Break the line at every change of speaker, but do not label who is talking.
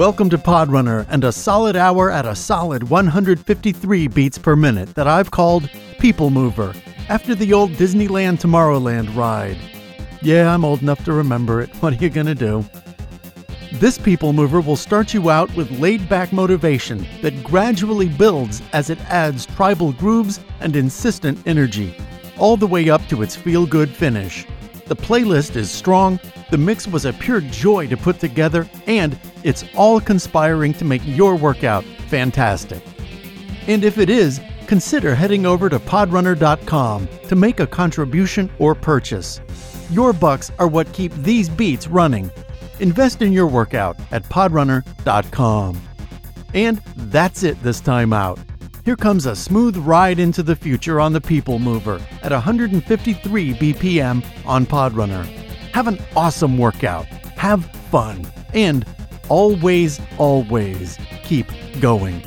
Welcome to Podrunner and a solid hour at a solid 153 beats per minute that I've called People Mover, after the old Disneyland Tomorrowland ride. Yeah, I'm old enough to remember it. What are you gonna do? This People Mover will start you out with laid back motivation that gradually builds as it adds tribal grooves and insistent energy, all the way up to its feel good finish. The playlist is strong, the mix was a pure joy to put together, and it's all conspiring to make your workout fantastic. And if it is, consider heading over to podrunner.com to make a contribution or purchase. Your bucks are what keep these beats running. Invest in your workout at podrunner.com. And that's it this time out. Here comes a smooth ride into the future on the People Mover at 153 BPM on Podrunner. Have an awesome workout, have fun, and always, always keep going.